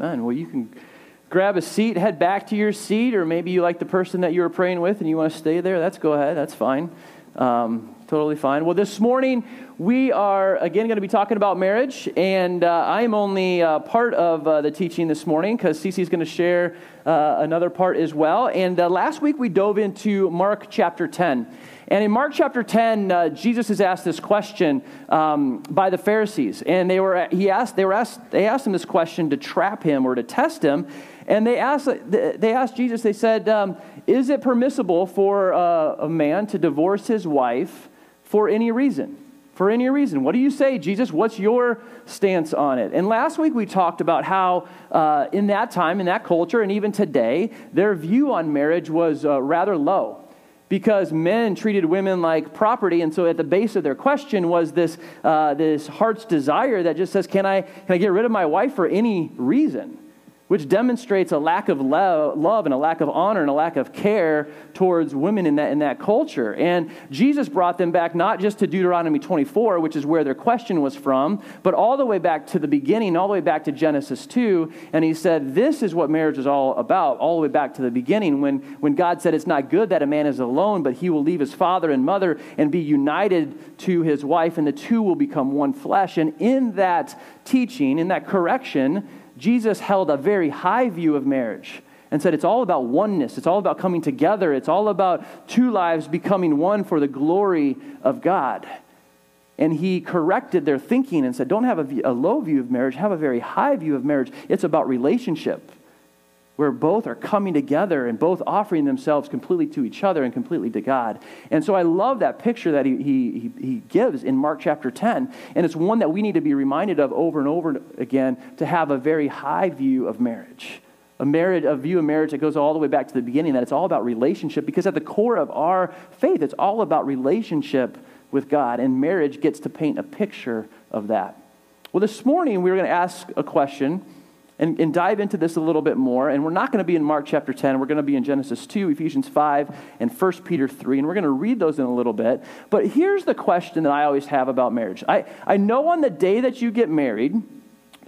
Amen. Well, you can grab a seat, head back to your seat, or maybe you like the person that you were praying with and you want to stay there. That's go ahead. That's fine. Um, totally fine. Well, this morning we are again going to be talking about marriage, and uh, I am only uh, part of uh, the teaching this morning because Ceci is going to share uh, another part as well. And uh, last week we dove into Mark chapter 10. And in Mark chapter 10, uh, Jesus is asked this question um, by the Pharisees. And they were, he asked, they, were asked, they asked him this question to trap him or to test him. And they asked, they asked Jesus, they said, um, Is it permissible for uh, a man to divorce his wife for any reason? For any reason. What do you say, Jesus? What's your stance on it? And last week we talked about how, uh, in that time, in that culture, and even today, their view on marriage was uh, rather low because men treated women like property. And so at the base of their question was this, uh, this heart's desire that just says, can I, can I get rid of my wife for any reason? Which demonstrates a lack of love and a lack of honor and a lack of care towards women in that, in that culture. And Jesus brought them back not just to Deuteronomy 24, which is where their question was from, but all the way back to the beginning, all the way back to Genesis 2. And he said, This is what marriage is all about, all the way back to the beginning, when, when God said, It's not good that a man is alone, but he will leave his father and mother and be united to his wife, and the two will become one flesh. And in that teaching, in that correction, Jesus held a very high view of marriage and said it's all about oneness, it's all about coming together, it's all about two lives becoming one for the glory of God. And he corrected their thinking and said, Don't have a, a low view of marriage, have a very high view of marriage. It's about relationship where both are coming together and both offering themselves completely to each other and completely to God. And so I love that picture that he, he, he gives in Mark chapter 10. And it's one that we need to be reminded of over and over again to have a very high view of marriage. A marriage, a view of marriage that goes all the way back to the beginning, that it's all about relationship, because at the core of our faith, it's all about relationship with God. And marriage gets to paint a picture of that. Well, this morning we we're going to ask a question and, and dive into this a little bit more. And we're not going to be in Mark chapter 10. We're going to be in Genesis 2, Ephesians 5, and 1 Peter 3. And we're going to read those in a little bit. But here's the question that I always have about marriage I, I know on the day that you get married,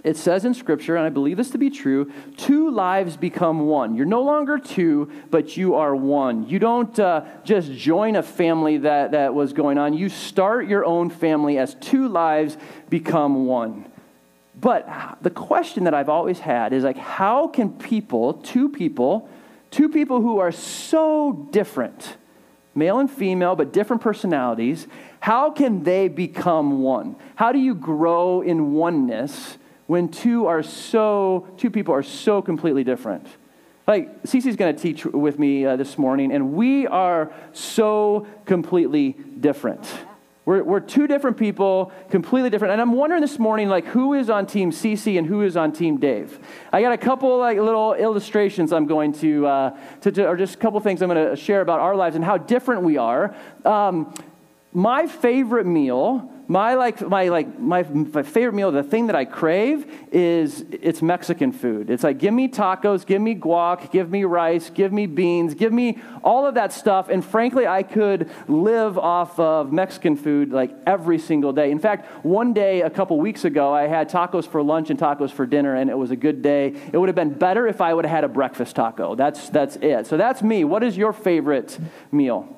it says in Scripture, and I believe this to be true two lives become one. You're no longer two, but you are one. You don't uh, just join a family that, that was going on, you start your own family as two lives become one. But the question that I've always had is like, how can people, two people, two people who are so different, male and female, but different personalities, how can they become one? How do you grow in oneness when two are so, two people are so completely different? Like, Ceci's going to teach with me uh, this morning, and we are so completely different. We're, we're two different people, completely different. And I'm wondering this morning, like, who is on Team Ceci and who is on Team Dave? I got a couple, like, little illustrations I'm going to, uh, to, to or just a couple things I'm going to share about our lives and how different we are. Um, my favorite meal my like my like my, my favorite meal the thing that i crave is it's mexican food. It's like give me tacos give me guac give me rice give me beans give me all of that stuff. And frankly i could live off of mexican food like every single day. In fact one day a couple weeks ago i had tacos for lunch and tacos for dinner and it was a good day. It would have been better if i would have had a breakfast taco. That's that's it. So that's me. What is your favorite meal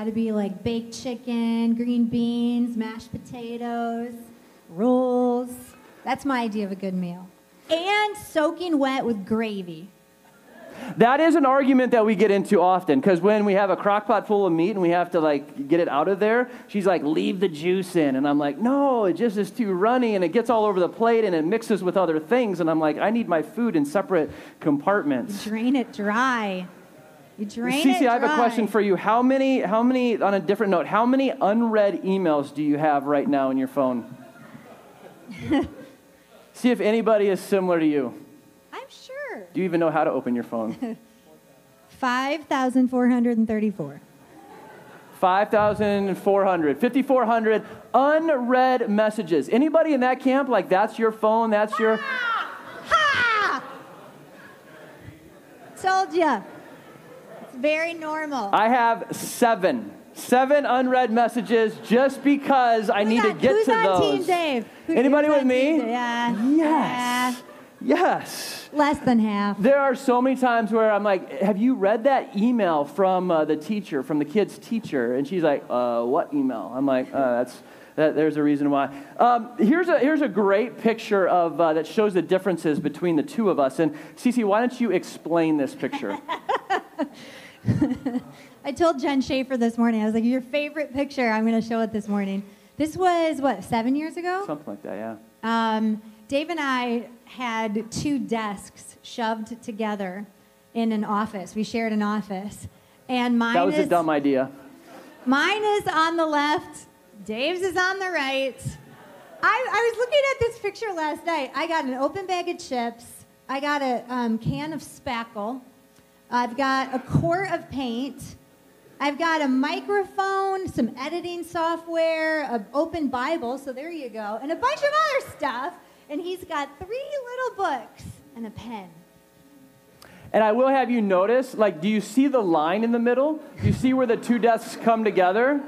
got to be like baked chicken, green beans, mashed potatoes, rolls. That's my idea of a good meal. And soaking wet with gravy. That is an argument that we get into often because when we have a crock pot full of meat and we have to like get it out of there, she's like, leave the juice in. And I'm like, no, it just is too runny and it gets all over the plate and it mixes with other things. And I'm like, I need my food in separate compartments. Drain it dry. You drain Ceci, I have a question for you. How many, how many, on a different note, how many unread emails do you have right now in your phone? See if anybody is similar to you. I'm sure. Do you even know how to open your phone? 5,434. 5,400, 5,400 unread messages. Anybody in that camp, like that's your phone, that's your. Ha! ha! Told ya very normal. I have seven. Seven unread messages just because I need to get Who's to on those. Team Dave? Anybody with me? Yeah. Yes. Yes. Less than half. There are so many times where I'm like, Have you read that email from uh, the teacher, from the kid's teacher? And she's like, uh, What email? I'm like, uh, That's. That, there's a reason why. Um, here's, a, here's a great picture of, uh, that shows the differences between the two of us. And Ceci, why don't you explain this picture? I told Jen Schaefer this morning, I was like, your favorite picture, I'm going to show it this morning. This was, what, seven years ago? Something like that, yeah. Um, Dave and I had two desks shoved together in an office. We shared an office. And mine That was is, a dumb idea. Mine is on the left, Dave's is on the right. I, I was looking at this picture last night. I got an open bag of chips. I got a um, can of spackle. I've got a quart of paint. I've got a microphone, some editing software, an open Bible, so there you go, and a bunch of other stuff. And he's got three little books and a pen. And I will have you notice, like, do you see the line in the middle? Do you see where the two desks come together?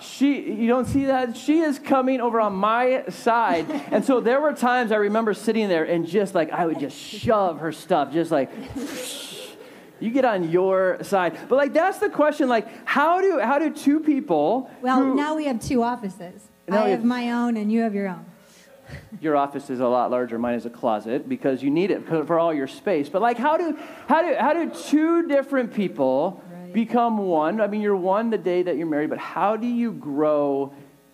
She, you don't see that? She is coming over on my side. And so there were times I remember sitting there and just like, I would just shove her stuff, just like, you get on your side. But like, that's the question. Like, how do, how do two people. Well, who- now we have two offices. I have have- my own, and you have your own. your office is a lot larger. Mine is a closet because you need it for all your space. But like, how do how do how do two different people Right. become one? I mean, you're one the day that you're married, but how do you grow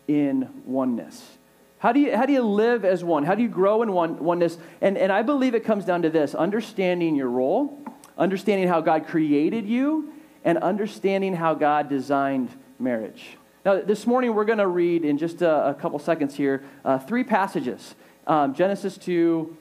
in oneness? How do you how do you live as one? How do you grow in one oneness? And and I believe it comes down to this: understanding your role, understanding how God created you, and understanding how God designed marriage. Now, this morning we're going to read in just a, a couple seconds here uh, three passages um, Genesis 2,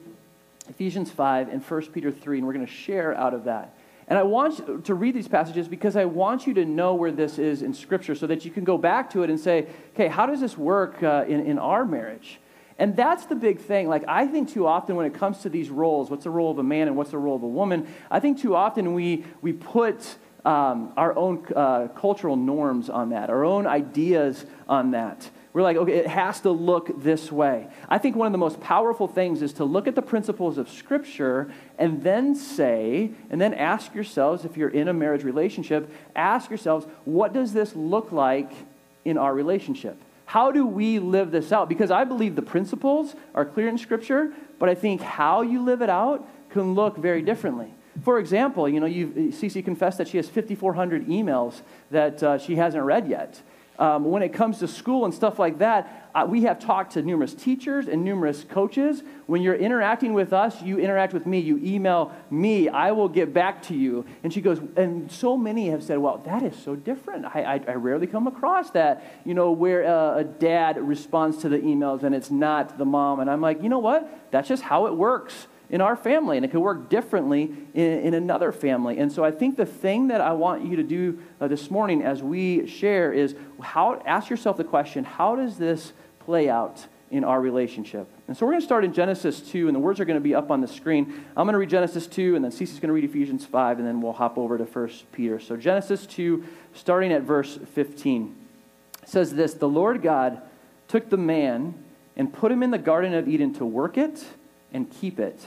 Ephesians 5, and 1 Peter 3, and we're going to share out of that. And I want to read these passages because I want you to know where this is in Scripture so that you can go back to it and say, okay, how does this work uh, in, in our marriage? And that's the big thing. Like, I think too often when it comes to these roles, what's the role of a man and what's the role of a woman, I think too often we, we put um, our own uh, cultural norms on that, our own ideas on that. We're like, okay, it has to look this way. I think one of the most powerful things is to look at the principles of Scripture and then say, and then ask yourselves, if you're in a marriage relationship, ask yourselves, what does this look like in our relationship? How do we live this out? Because I believe the principles are clear in Scripture, but I think how you live it out can look very differently. For example, you know, you've, Ceci confessed that she has 5,400 emails that uh, she hasn't read yet. Um, when it comes to school and stuff like that, uh, we have talked to numerous teachers and numerous coaches. When you're interacting with us, you interact with me, you email me, I will get back to you. And she goes, and so many have said, well, that is so different. I, I, I rarely come across that, you know, where uh, a dad responds to the emails and it's not the mom. And I'm like, you know what? That's just how it works in our family, and it could work differently in, in another family. And so I think the thing that I want you to do uh, this morning as we share is how, ask yourself the question how does this play out in our relationship? And so we're going to start in Genesis 2, and the words are going to be up on the screen. I'm going to read Genesis 2, and then Ceci's going to read Ephesians 5, and then we'll hop over to 1 Peter. So Genesis 2, starting at verse 15, says this The Lord God took the man and put him in the Garden of Eden to work it and keep it.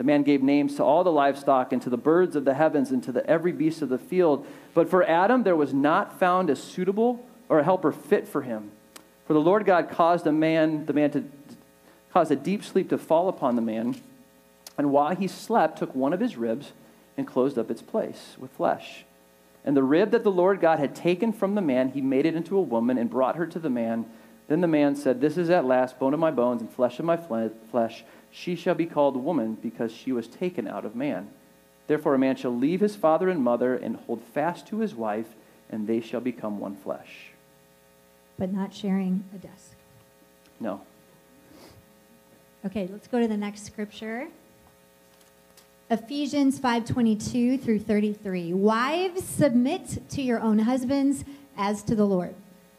The man gave names to all the livestock and to the birds of the heavens and to the every beast of the field. But for Adam there was not found a suitable or a helper fit for him. For the Lord God caused a man, the man to caused a deep sleep to fall upon the man, and while he slept, took one of his ribs and closed up its place with flesh. And the rib that the Lord God had taken from the man, he made it into a woman and brought her to the man. Then the man said, This is at last bone of my bones and flesh of my flesh. She shall be called woman because she was taken out of man. Therefore, a man shall leave his father and mother and hold fast to his wife, and they shall become one flesh. But not sharing a desk. No. Okay, let's go to the next scripture. Ephesians 5:22 through 33. Wives, submit to your own husbands as to the Lord.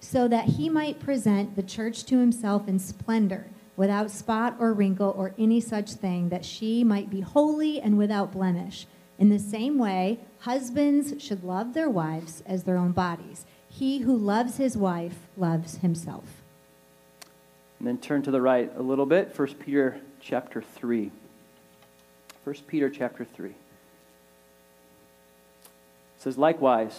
so that he might present the church to himself in splendor, without spot or wrinkle or any such thing, that she might be holy and without blemish. In the same way, husbands should love their wives as their own bodies. He who loves his wife loves himself. And then turn to the right a little bit, 1 Peter chapter 3. 1 Peter chapter 3. It says, Likewise,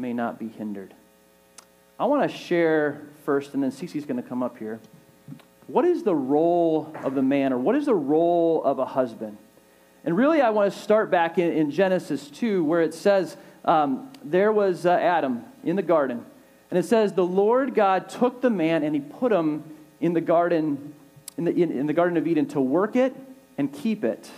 may not be hindered. I want to share first, and then Ceci's going to come up here. What is the role of the man, or what is the role of a husband? And really, I want to start back in, in Genesis 2, where it says um, there was uh, Adam in the garden. And it says, The Lord God took the man and he put him in the garden, in the, in, in the Garden of Eden to work it and keep it.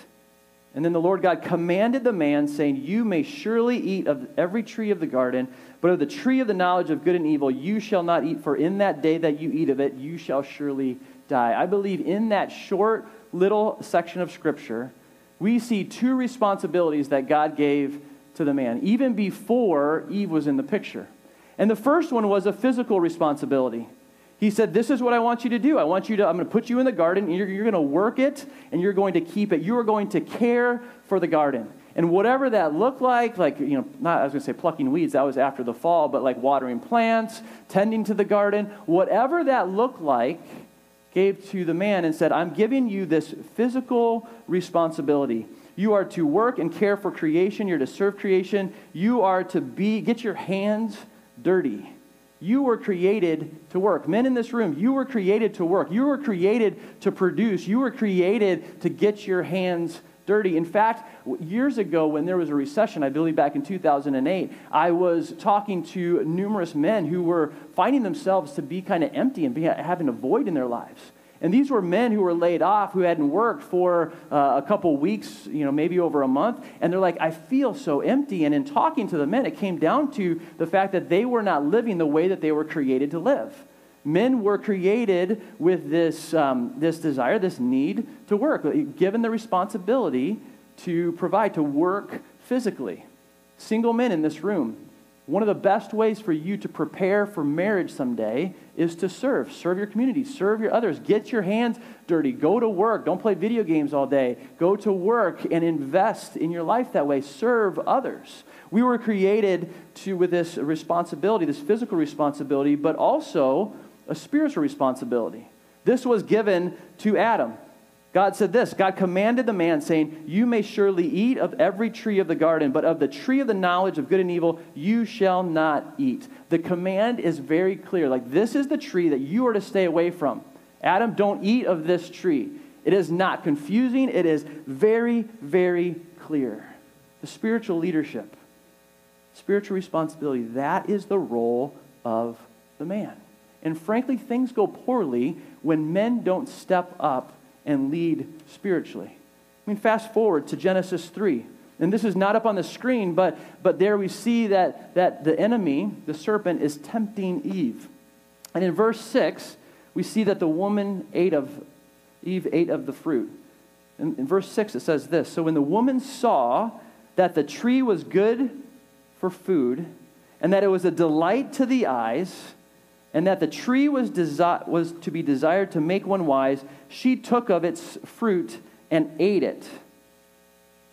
And then the Lord God commanded the man, saying, You may surely eat of every tree of the garden, but of the tree of the knowledge of good and evil you shall not eat, for in that day that you eat of it, you shall surely die. I believe in that short little section of Scripture, we see two responsibilities that God gave to the man, even before Eve was in the picture. And the first one was a physical responsibility. He said, This is what I want you to do. I want you to, I'm going to put you in the garden, and you're, you're going to work it, and you're going to keep it. You are going to care for the garden. And whatever that looked like, like, you know, not, I was going to say plucking weeds, that was after the fall, but like watering plants, tending to the garden, whatever that looked like, gave to the man and said, I'm giving you this physical responsibility. You are to work and care for creation. You're to serve creation. You are to be, get your hands dirty. You were created to work. Men in this room, you were created to work. You were created to produce. You were created to get your hands dirty. In fact, years ago, when there was a recession, I believe back in 2008, I was talking to numerous men who were finding themselves to be kind of empty and be, having a void in their lives. And these were men who were laid off, who hadn't worked for uh, a couple weeks, you know, maybe over a month. And they're like, I feel so empty. And in talking to the men, it came down to the fact that they were not living the way that they were created to live. Men were created with this, um, this desire, this need to work, given the responsibility to provide, to work physically. Single men in this room, one of the best ways for you to prepare for marriage someday is to serve. Serve your community, serve your others. Get your hands dirty. Go to work. Don't play video games all day. Go to work and invest in your life that way. Serve others. We were created to with this responsibility, this physical responsibility, but also a spiritual responsibility. This was given to Adam. God said this God commanded the man, saying, You may surely eat of every tree of the garden, but of the tree of the knowledge of good and evil you shall not eat. The command is very clear. Like, this is the tree that you are to stay away from. Adam, don't eat of this tree. It is not confusing, it is very, very clear. The spiritual leadership, spiritual responsibility, that is the role of the man. And frankly, things go poorly when men don't step up and lead spiritually. I mean, fast forward to Genesis 3. And this is not up on the screen, but, but there we see that, that the enemy, the serpent, is tempting Eve. And in verse 6, we see that the woman ate of, Eve ate of the fruit. In, in verse 6, it says this So when the woman saw that the tree was good for food, and that it was a delight to the eyes, and that the tree was, desi- was to be desired to make one wise, she took of its fruit and ate it.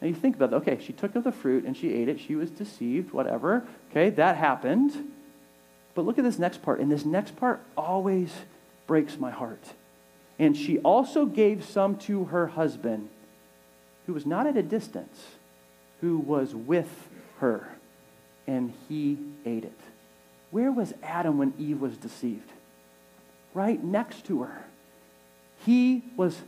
Now you think about it. Okay, she took of the fruit and she ate it. She was deceived, whatever. Okay, that happened. But look at this next part. And this next part always breaks my heart. And she also gave some to her husband, who was not at a distance, who was with her, and he ate it. Where was Adam when Eve was deceived? Right next to her. He was,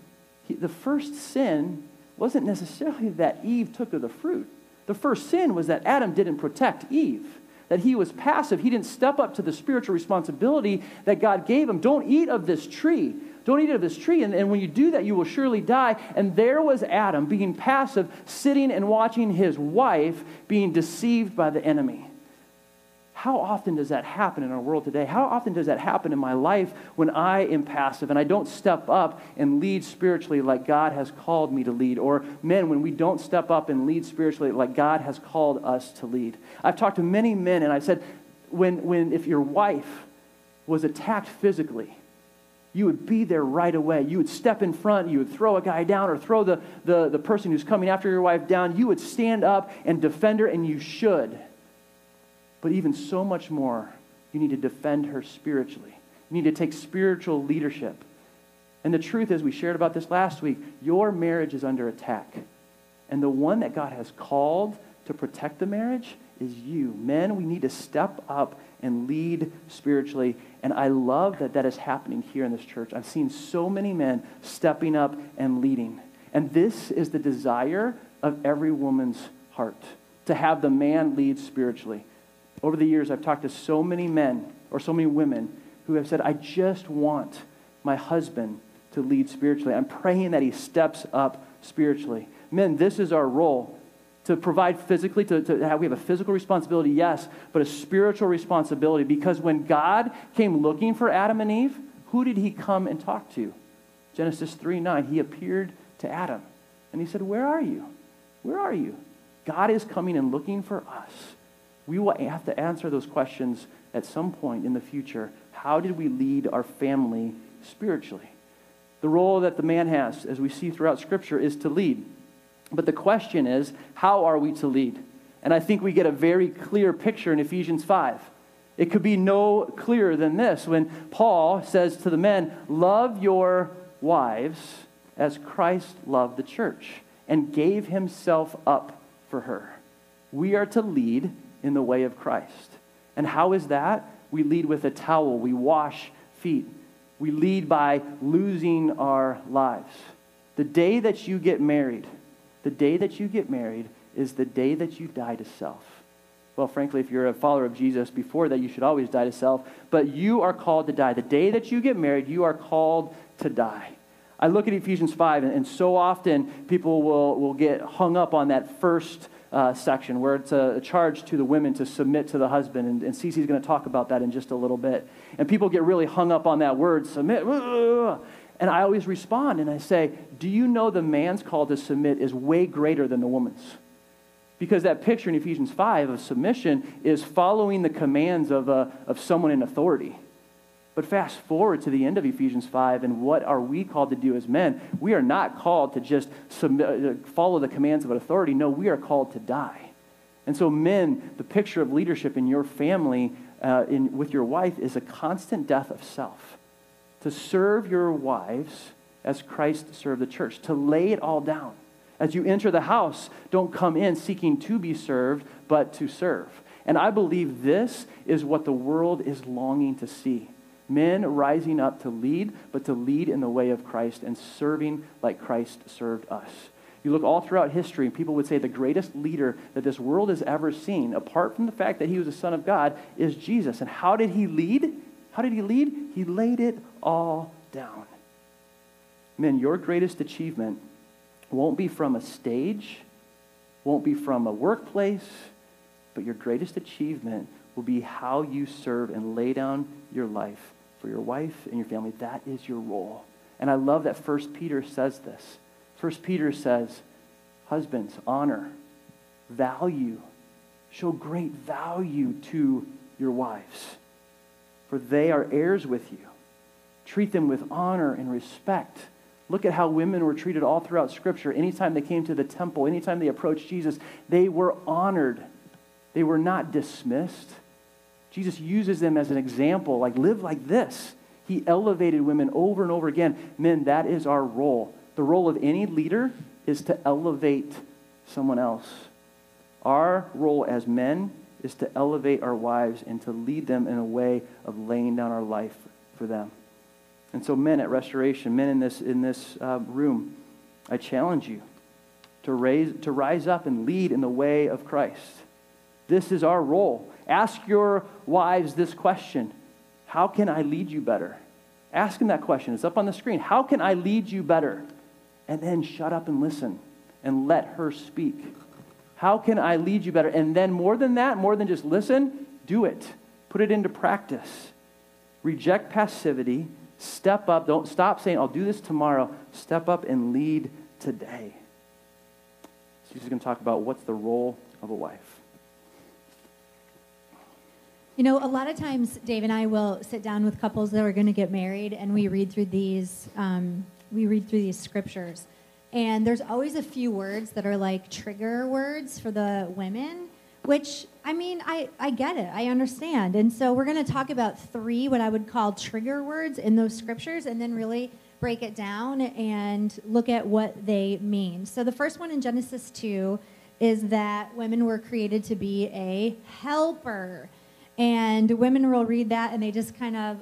he, the first sin wasn't necessarily that Eve took of the fruit. The first sin was that Adam didn't protect Eve, that he was passive. He didn't step up to the spiritual responsibility that God gave him. Don't eat of this tree. Don't eat of this tree. And, and when you do that, you will surely die. And there was Adam being passive, sitting and watching his wife being deceived by the enemy. How often does that happen in our world today? How often does that happen in my life when I am passive and I don't step up and lead spiritually like God has called me to lead? Or men, when we don't step up and lead spiritually like God has called us to lead? I've talked to many men and I said, when, when if your wife was attacked physically, you would be there right away. You would step in front, you would throw a guy down or throw the, the, the person who's coming after your wife down. You would stand up and defend her, and you should. But even so much more, you need to defend her spiritually. You need to take spiritual leadership. And the truth is, we shared about this last week your marriage is under attack. And the one that God has called to protect the marriage is you. Men, we need to step up and lead spiritually. And I love that that is happening here in this church. I've seen so many men stepping up and leading. And this is the desire of every woman's heart to have the man lead spiritually. Over the years, I've talked to so many men or so many women who have said, I just want my husband to lead spiritually. I'm praying that he steps up spiritually. Men, this is our role to provide physically, to, to have, we have a physical responsibility, yes, but a spiritual responsibility because when God came looking for Adam and Eve, who did he come and talk to? Genesis 3 9, he appeared to Adam and he said, Where are you? Where are you? God is coming and looking for us. We will have to answer those questions at some point in the future. How did we lead our family spiritually? The role that the man has, as we see throughout Scripture, is to lead. But the question is, how are we to lead? And I think we get a very clear picture in Ephesians 5. It could be no clearer than this when Paul says to the men, Love your wives as Christ loved the church and gave himself up for her. We are to lead in the way of Christ. And how is that? We lead with a towel, we wash feet, we lead by losing our lives. The day that you get married, the day that you get married is the day that you die to self. Well, frankly, if you're a follower of Jesus, before that, you should always die to self. But you are called to die. The day that you get married, you are called to die. I look at Ephesians 5, and, so often people will, will get hung up on that first uh, section where it's a, a, charge to the women to submit to the husband. And, and Ceci's going to talk about that in just a little bit. And people get really hung up on that word, submit. And I always respond and I say, Do you know the man's call to submit is way greater than the woman's? Because that picture in Ephesians 5 of submission is following the commands of, a, of someone in authority. But fast forward to the end of Ephesians 5, and what are we called to do as men? We are not called to just submit, uh, follow the commands of an authority. No, we are called to die. And so, men, the picture of leadership in your family, uh, in, with your wife, is a constant death of self. To serve your wives as Christ served the church, to lay it all down. As you enter the house, don't come in seeking to be served, but to serve. And I believe this is what the world is longing to see men rising up to lead, but to lead in the way of Christ and serving like Christ served us. You look all throughout history, and people would say the greatest leader that this world has ever seen, apart from the fact that he was the Son of God, is Jesus. And how did he lead? How did he lead? He laid it all down. Men, your greatest achievement won't be from a stage, won't be from a workplace, but your greatest achievement will be how you serve and lay down your life for your wife and your family. That is your role. And I love that First Peter says this. First Peter says, Husbands, honor, value, show great value to your wives, for they are heirs with you. Treat them with honor and respect. Look at how women were treated all throughout Scripture. Anytime they came to the temple, anytime they approached Jesus, they were honored. They were not dismissed. Jesus uses them as an example, like, live like this. He elevated women over and over again. Men, that is our role. The role of any leader is to elevate someone else. Our role as men is to elevate our wives and to lead them in a way of laying down our life for them. And so, men at Restoration, men in this, in this uh, room, I challenge you to, raise, to rise up and lead in the way of Christ. This is our role. Ask your wives this question How can I lead you better? Ask them that question. It's up on the screen. How can I lead you better? And then shut up and listen and let her speak. How can I lead you better? And then, more than that, more than just listen, do it. Put it into practice. Reject passivity. Step up. Don't stop saying, I'll do this tomorrow. Step up and lead today. So, he's going to talk about what's the role of a wife. You know, a lot of times Dave and I will sit down with couples that are going to get married, and we read through these. Um, we read through these scriptures, and there's always a few words that are like trigger words for the women. Which I mean, I I get it, I understand, and so we're going to talk about three what I would call trigger words in those scriptures, and then really break it down and look at what they mean. So the first one in Genesis two is that women were created to be a helper. And women will read that and they just kind of,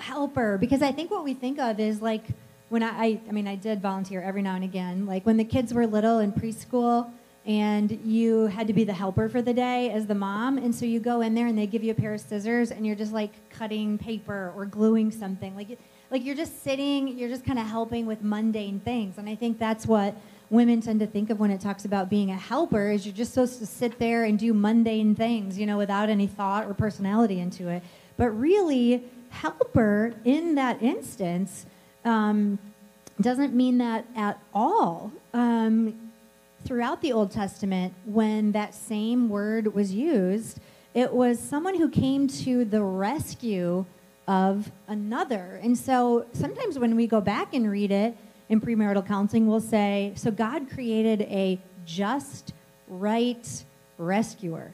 help her. Because I think what we think of is like when I, I, I mean, I did volunteer every now and again. Like when the kids were little in preschool and you had to be the helper for the day as the mom. And so you go in there and they give you a pair of scissors and you're just like cutting paper or gluing something. Like, like you're just sitting, you're just kind of helping with mundane things. And I think that's what women tend to think of when it talks about being a helper is you're just supposed to sit there and do mundane things, you know, without any thought or personality into it. But really, helper in that instance um, doesn't mean that at all. Um, throughout the Old Testament, when that same word was used, it was someone who came to the rescue of another. And so sometimes when we go back and read it, in premarital counseling will say, so God created a just right rescuer.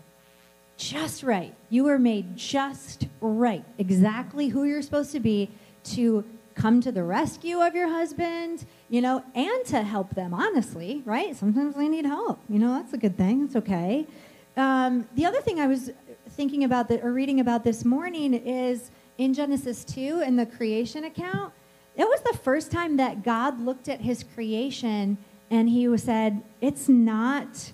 Just right. You were made just right, exactly who you're supposed to be to come to the rescue of your husband, you know, and to help them, honestly, right? Sometimes they need help. You know, that's a good thing. It's okay. Um, the other thing I was thinking about the, or reading about this morning is in Genesis 2 in the creation account, it was the first time that God looked at his creation and he said, It's not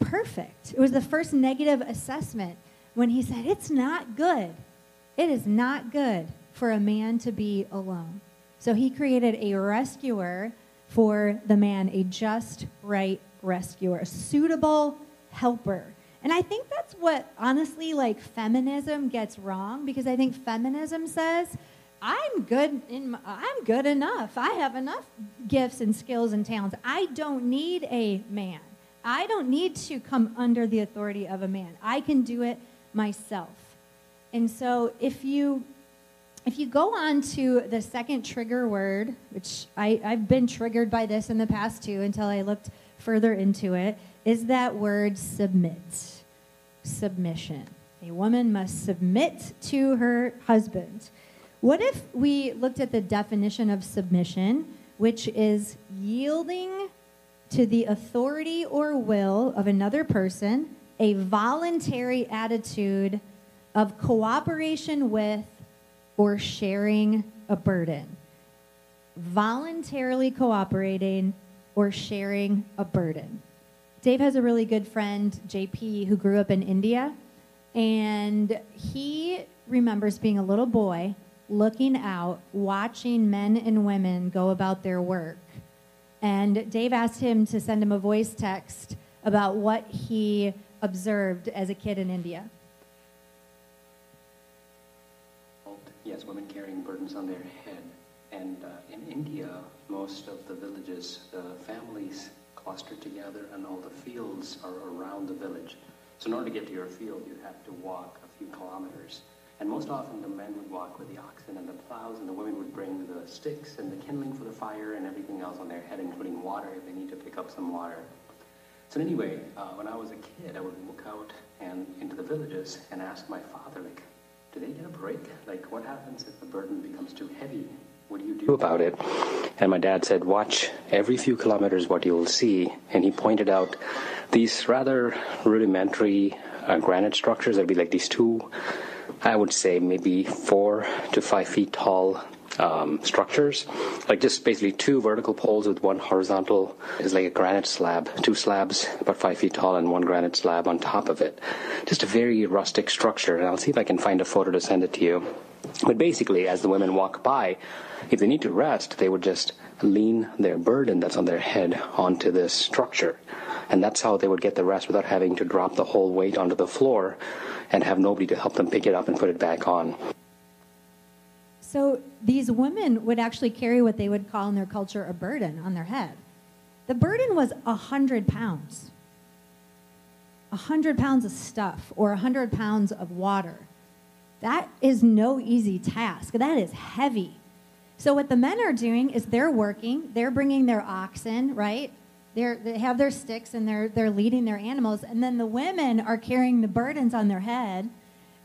perfect. It was the first negative assessment when he said, It's not good. It is not good for a man to be alone. So he created a rescuer for the man, a just right rescuer, a suitable helper. And I think that's what, honestly, like feminism gets wrong because I think feminism says, I'm good in my, I'm good enough. I have enough gifts and skills and talents. I don't need a man. I don't need to come under the authority of a man. I can do it myself. And so if you if you go on to the second trigger word, which I, I've been triggered by this in the past too until I looked further into it, is that word submit. Submission. A woman must submit to her husband. What if we looked at the definition of submission, which is yielding to the authority or will of another person, a voluntary attitude of cooperation with or sharing a burden? Voluntarily cooperating or sharing a burden. Dave has a really good friend, JP, who grew up in India, and he remembers being a little boy looking out, watching men and women go about their work. And Dave asked him to send him a voice text about what he observed as a kid in India. Yes, women carrying burdens on their head. And uh, in India, most of the villages, the families cluster together and all the fields are around the village. So in order to get to your field, you have to walk a few kilometers. And most often the men would walk with the oxen and the plows, and the women would bring the sticks and the kindling for the fire and everything else on their head, including water if they need to pick up some water. So anyway, uh, when I was a kid, I would walk out and into the villages and ask my father, like, do they get a break? Like, what happens if the burden becomes too heavy? What do you do about it? And my dad said, watch every few kilometers what you'll see. And he pointed out these rather rudimentary uh, granite structures. There'd be like these two, I would say maybe four to five feet tall um, structures, like just basically two vertical poles with one horizontal is like a granite slab, two slabs about five feet tall and one granite slab on top of it. Just a very rustic structure, and I'll see if I can find a photo to send it to you. But basically, as the women walk by, if they need to rest, they would just lean their burden that's on their head onto this structure. And that's how they would get the rest without having to drop the whole weight onto the floor and have nobody to help them pick it up and put it back on. So these women would actually carry what they would call in their culture a burden on their head. The burden was a hundred pounds. A hundred pounds of stuff or a hundred pounds of water. That is no easy task. That is heavy. So what the men are doing is they're working, they're bringing their oxen, right? They're, they have their sticks and they're, they're leading their animals. And then the women are carrying the burdens on their head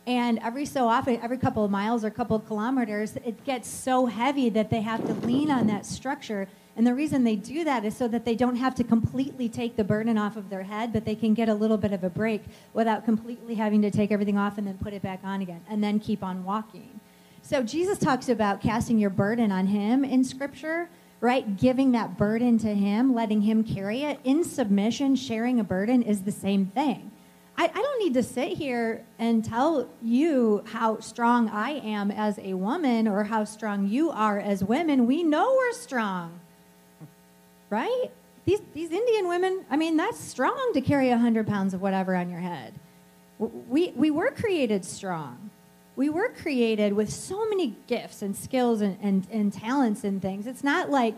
and every so often, every couple of miles or couple of kilometers, it gets so heavy that they have to lean on that structure. And the reason they do that is so that they don't have to completely take the burden off of their head, but they can get a little bit of a break without completely having to take everything off and then put it back on again and then keep on walking. So Jesus talks about casting your burden on him in scripture, right? Giving that burden to him, letting him carry it. In submission, sharing a burden is the same thing. I, I don't need to sit here and tell you how strong I am as a woman or how strong you are as women. We know we're strong, right? These, these Indian women, I mean, that's strong to carry 100 pounds of whatever on your head. We, we were created strong. We were created with so many gifts and skills and, and, and talents and things. It's not like,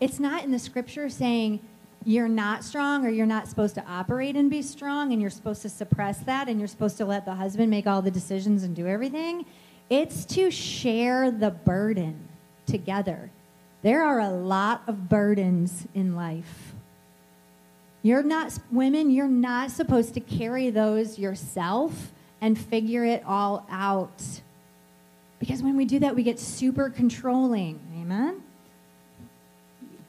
it's not in the scripture saying, you're not strong or you're not supposed to operate and be strong and you're supposed to suppress that and you're supposed to let the husband make all the decisions and do everything. It's to share the burden together. There are a lot of burdens in life. You're not, women, you're not supposed to carry those yourself and figure it all out. Because when we do that, we get super controlling. Amen?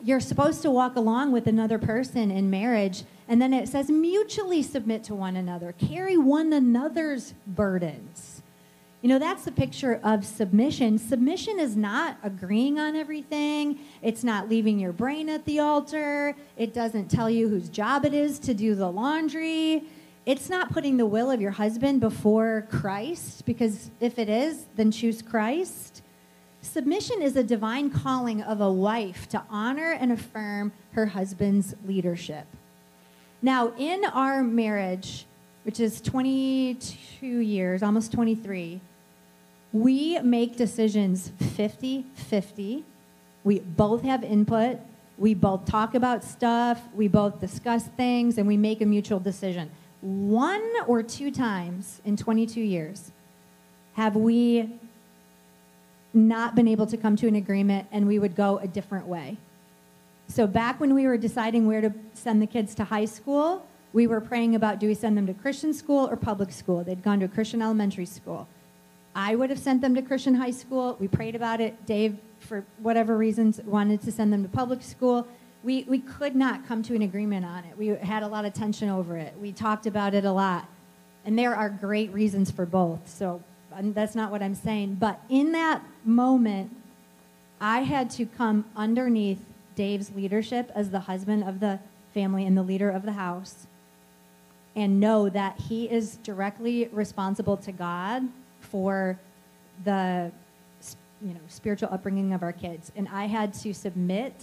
you're supposed to walk along with another person in marriage. And then it says mutually submit to one another, carry one another's burdens. You know, that's the picture of submission. Submission is not agreeing on everything, it's not leaving your brain at the altar, it doesn't tell you whose job it is to do the laundry. It's not putting the will of your husband before Christ, because if it is, then choose Christ. Submission is a divine calling of a wife to honor and affirm her husband's leadership. Now, in our marriage, which is 22 years, almost 23, we make decisions 50 50. We both have input. We both talk about stuff. We both discuss things, and we make a mutual decision. One or two times in 22 years have we not been able to come to an agreement and we would go a different way. So back when we were deciding where to send the kids to high school, we were praying about do we send them to Christian school or public school? They'd gone to Christian elementary school. I would have sent them to Christian high school. We prayed about it. Dave, for whatever reasons, wanted to send them to public school. We, we could not come to an agreement on it. We had a lot of tension over it. We talked about it a lot. And there are great reasons for both. So that's not what I'm saying. But in that moment, I had to come underneath Dave's leadership as the husband of the family and the leader of the house and know that he is directly responsible to God for the you know spiritual upbringing of our kids and I had to submit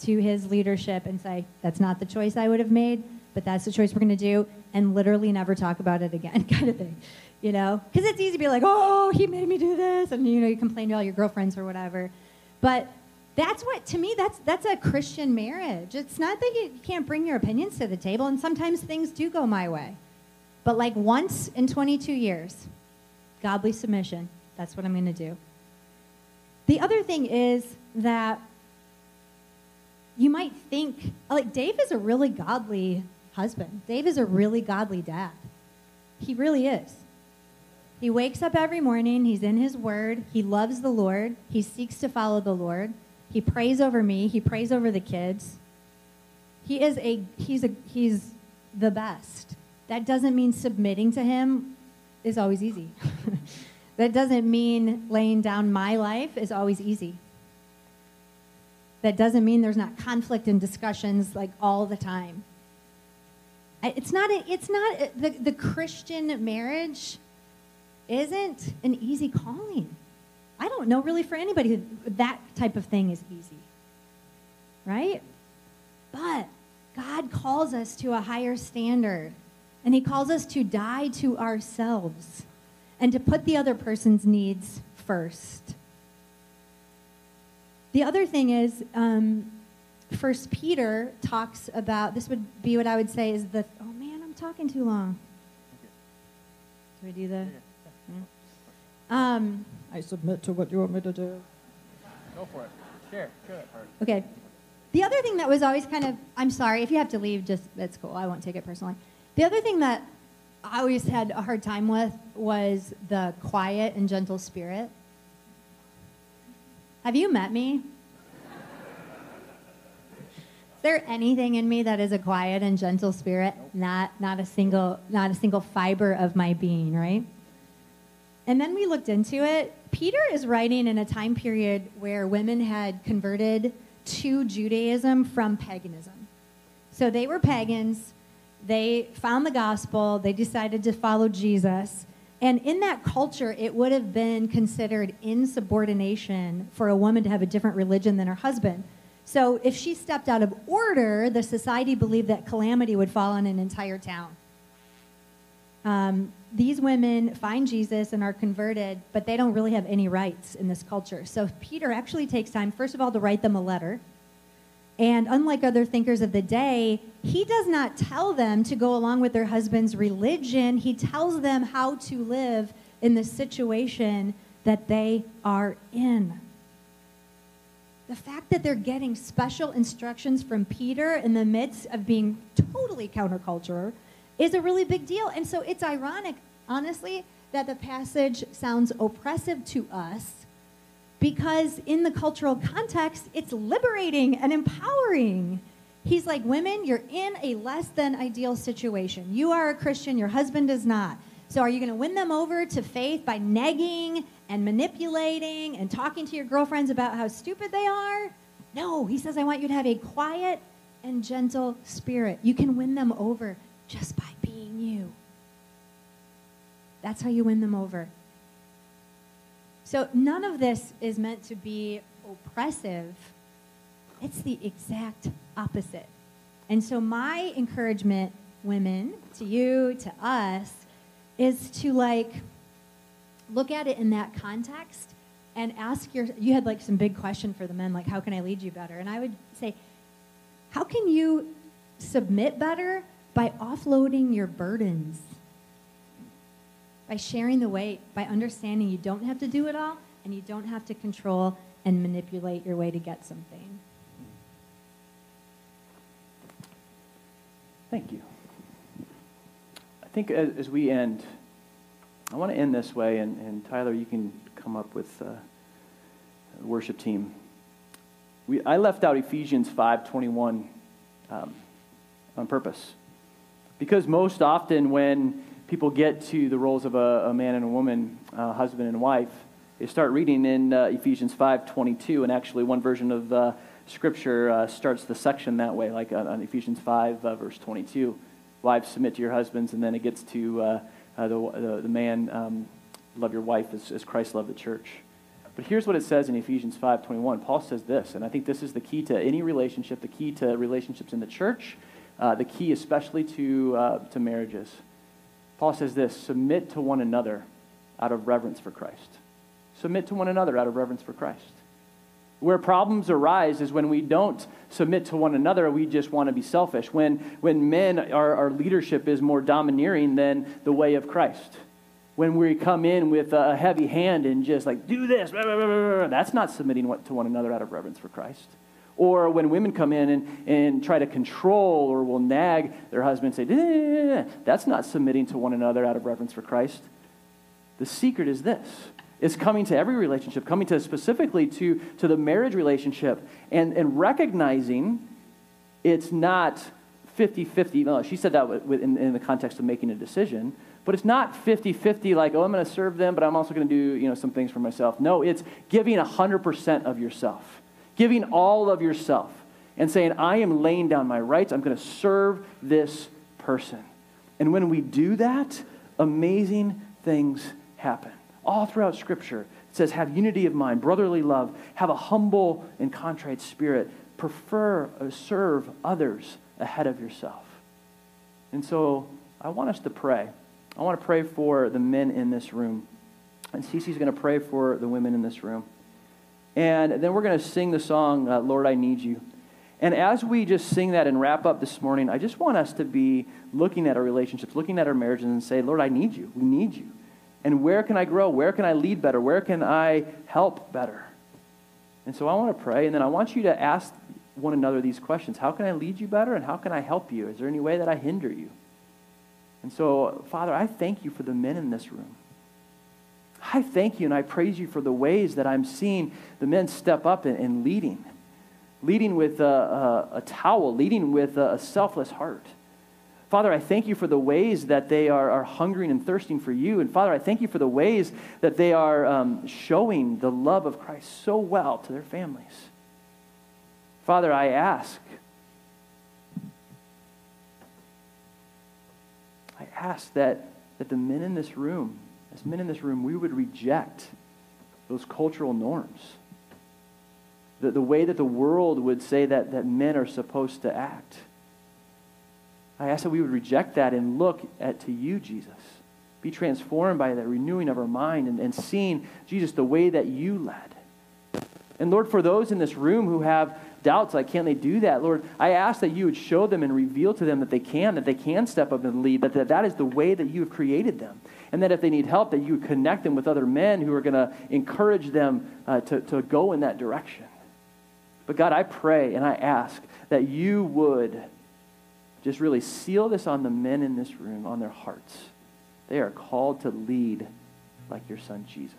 to his leadership and say that's not the choice I would have made but that's the choice we're going to do, and literally never talk about it again, kind of thing. You know? Because it's easy to be like, oh, he made me do this, and you know, you complain to all your girlfriends or whatever. But that's what to me that's that's a christian marriage it's not that you can't bring your opinions to the table and sometimes things do go my way but like once in 22 years godly submission that's what i'm going to do the other thing is that you might think like dave is a really godly husband dave is a really godly dad he really is he wakes up every morning he's in his word he loves the lord he seeks to follow the lord he prays over me. He prays over the kids. He is a he's a he's the best. That doesn't mean submitting to him is always easy. that doesn't mean laying down my life is always easy. That doesn't mean there's not conflict and discussions like all the time. It's not, a, it's not, a, the, the Christian marriage isn't an easy calling. I don't know really for anybody that type of thing is easy. Right? But God calls us to a higher standard. And He calls us to die to ourselves and to put the other person's needs first. The other thing is, um, First Peter talks about this would be what I would say is the oh man, I'm talking too long. Do I do the? Um, I submit to what you want me to do. Go for it. Share. Share that part. Okay. The other thing that was always kind of, I'm sorry, if you have to leave, just, that's cool. I won't take it personally. The other thing that I always had a hard time with was the quiet and gentle spirit. Have you met me? Is there anything in me that is a quiet and gentle spirit? Not, not a single, not a single fiber of my being, right? And then we looked into it. Peter is writing in a time period where women had converted to Judaism from paganism. So they were pagans. They found the gospel. They decided to follow Jesus. And in that culture, it would have been considered insubordination for a woman to have a different religion than her husband. So if she stepped out of order, the society believed that calamity would fall on an entire town. Um, these women find Jesus and are converted, but they don't really have any rights in this culture. So Peter actually takes time, first of all, to write them a letter. And unlike other thinkers of the day, he does not tell them to go along with their husband's religion. He tells them how to live in the situation that they are in. The fact that they're getting special instructions from Peter in the midst of being totally counterculture is a really big deal. And so it's ironic, honestly, that the passage sounds oppressive to us because in the cultural context, it's liberating and empowering. He's like, Women, you're in a less than ideal situation. You are a Christian, your husband is not. So, are you going to win them over to faith by negging and manipulating and talking to your girlfriends about how stupid they are? No, he says, I want you to have a quiet and gentle spirit. You can win them over just by being you. That's how you win them over. So none of this is meant to be oppressive. It's the exact opposite. And so my encouragement, women, to you, to us, is to like look at it in that context and ask your you had like some big question for the men like how can i lead you better and i would say how can you submit better by offloading your burdens, by sharing the weight, by understanding you don't have to do it all and you don't have to control and manipulate your way to get something. Thank you. I think as, as we end, I want to end this way, and, and Tyler, you can come up with uh, worship team. We, I left out Ephesians 5.21 um, on purpose. Because most often, when people get to the roles of a, a man and a woman, uh, husband and wife, they start reading in uh, Ephesians 5:22, and actually, one version of uh, Scripture uh, starts the section that way, like on, Ephesians 5, uh, verse 22. Wives, submit to your husbands, and then it gets to uh, the, the, the, man, um, love your wife as, as Christ loved the church. But here's what it says in Ephesians 5:21. Paul says this, and I think this is the key to any relationship, the key to relationships in the church, uh, the key, especially to, uh, to marriages. Paul says this submit to one another out of reverence for Christ. Submit to one another out of reverence for Christ. Where problems arise is when we don't submit to one another, we just want to be selfish. When, when men, our, our leadership is more domineering than the way of Christ. When we come in with a heavy hand and just like, do this, that's not submitting to one another out of reverence for Christ. Or when women come in and, and try to control or will nag their husband and say, that's not submitting to one another out of reverence for Christ. The secret is this is coming to every relationship, coming to specifically to, to the marriage relationship, and, and recognizing it's not 50 50. No, she said that in, in the context of making a decision, but it's not 50 50 like, oh, I'm going to serve them, but I'm also going to do you know, some things for myself. No, it's giving 100% of yourself, giving all of yourself, and saying, I am laying down my rights, I'm going to serve this person. And when we do that, amazing things happen all throughout Scripture. It says, have unity of mind, brotherly love, have a humble and contrite spirit, prefer, uh, serve others ahead of yourself. And so I want us to pray. I want to pray for the men in this room. And Ceci's going to pray for the women in this room. And then we're going to sing the song, uh, Lord, I Need You. And as we just sing that and wrap up this morning, I just want us to be looking at our relationships, looking at our marriages, and say, Lord, I need you. We need you. And where can I grow? Where can I lead better? Where can I help better? And so I want to pray, and then I want you to ask one another these questions How can I lead you better, and how can I help you? Is there any way that I hinder you? And so, Father, I thank you for the men in this room. I thank you and I praise you for the ways that I'm seeing the men step up and, and leading, leading with a, a, a towel, leading with a, a selfless heart. Father, I thank you for the ways that they are, are hungering and thirsting for you. And Father, I thank you for the ways that they are um, showing the love of Christ so well to their families. Father, I ask, I ask that, that the men in this room, as men in this room, we would reject those cultural norms. The, the way that the world would say that, that men are supposed to act. I ask that we would reject that and look at to you, Jesus. Be transformed by the renewing of our mind and, and seeing, Jesus, the way that you led. And Lord, for those in this room who have doubts, like, can they do that? Lord, I ask that you would show them and reveal to them that they can, that they can step up and lead, that that, that is the way that you have created them. And that if they need help, that you connect them with other men who are going to encourage them uh, to, to go in that direction. But God, I pray and I ask that you would just really seal this on the men in this room, on their hearts. They are called to lead like your son Jesus.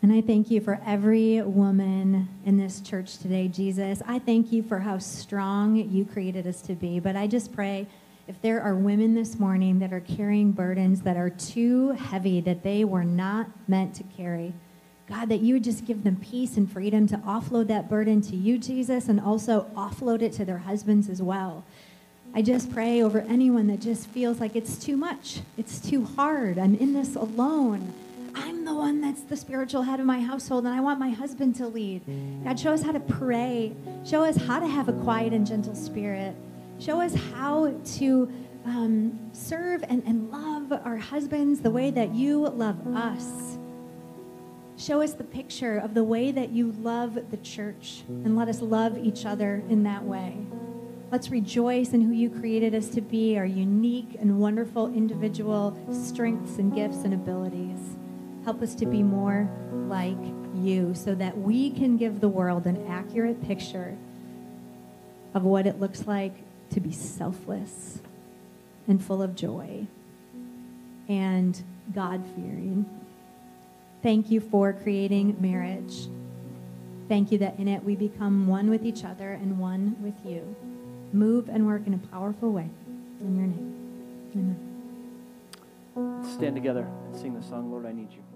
And I thank you for every woman in this church today, Jesus. I thank you for how strong you created us to be. But I just pray if there are women this morning that are carrying burdens that are too heavy, that they were not meant to carry, God, that you would just give them peace and freedom to offload that burden to you, Jesus, and also offload it to their husbands as well. I just pray over anyone that just feels like it's too much. It's too hard. I'm in this alone. The one that's the spiritual head of my household, and I want my husband to lead. God, show us how to pray. Show us how to have a quiet and gentle spirit. Show us how to um, serve and, and love our husbands the way that you love us. Show us the picture of the way that you love the church and let us love each other in that way. Let's rejoice in who you created us to be, our unique and wonderful individual strengths and gifts and abilities. Help us to be more like you so that we can give the world an accurate picture of what it looks like to be selfless and full of joy and God fearing. Thank you for creating marriage. Thank you that in it we become one with each other and one with you. Move and work in a powerful way. In your name. Amen. Stand together and sing the song, Lord, I Need You.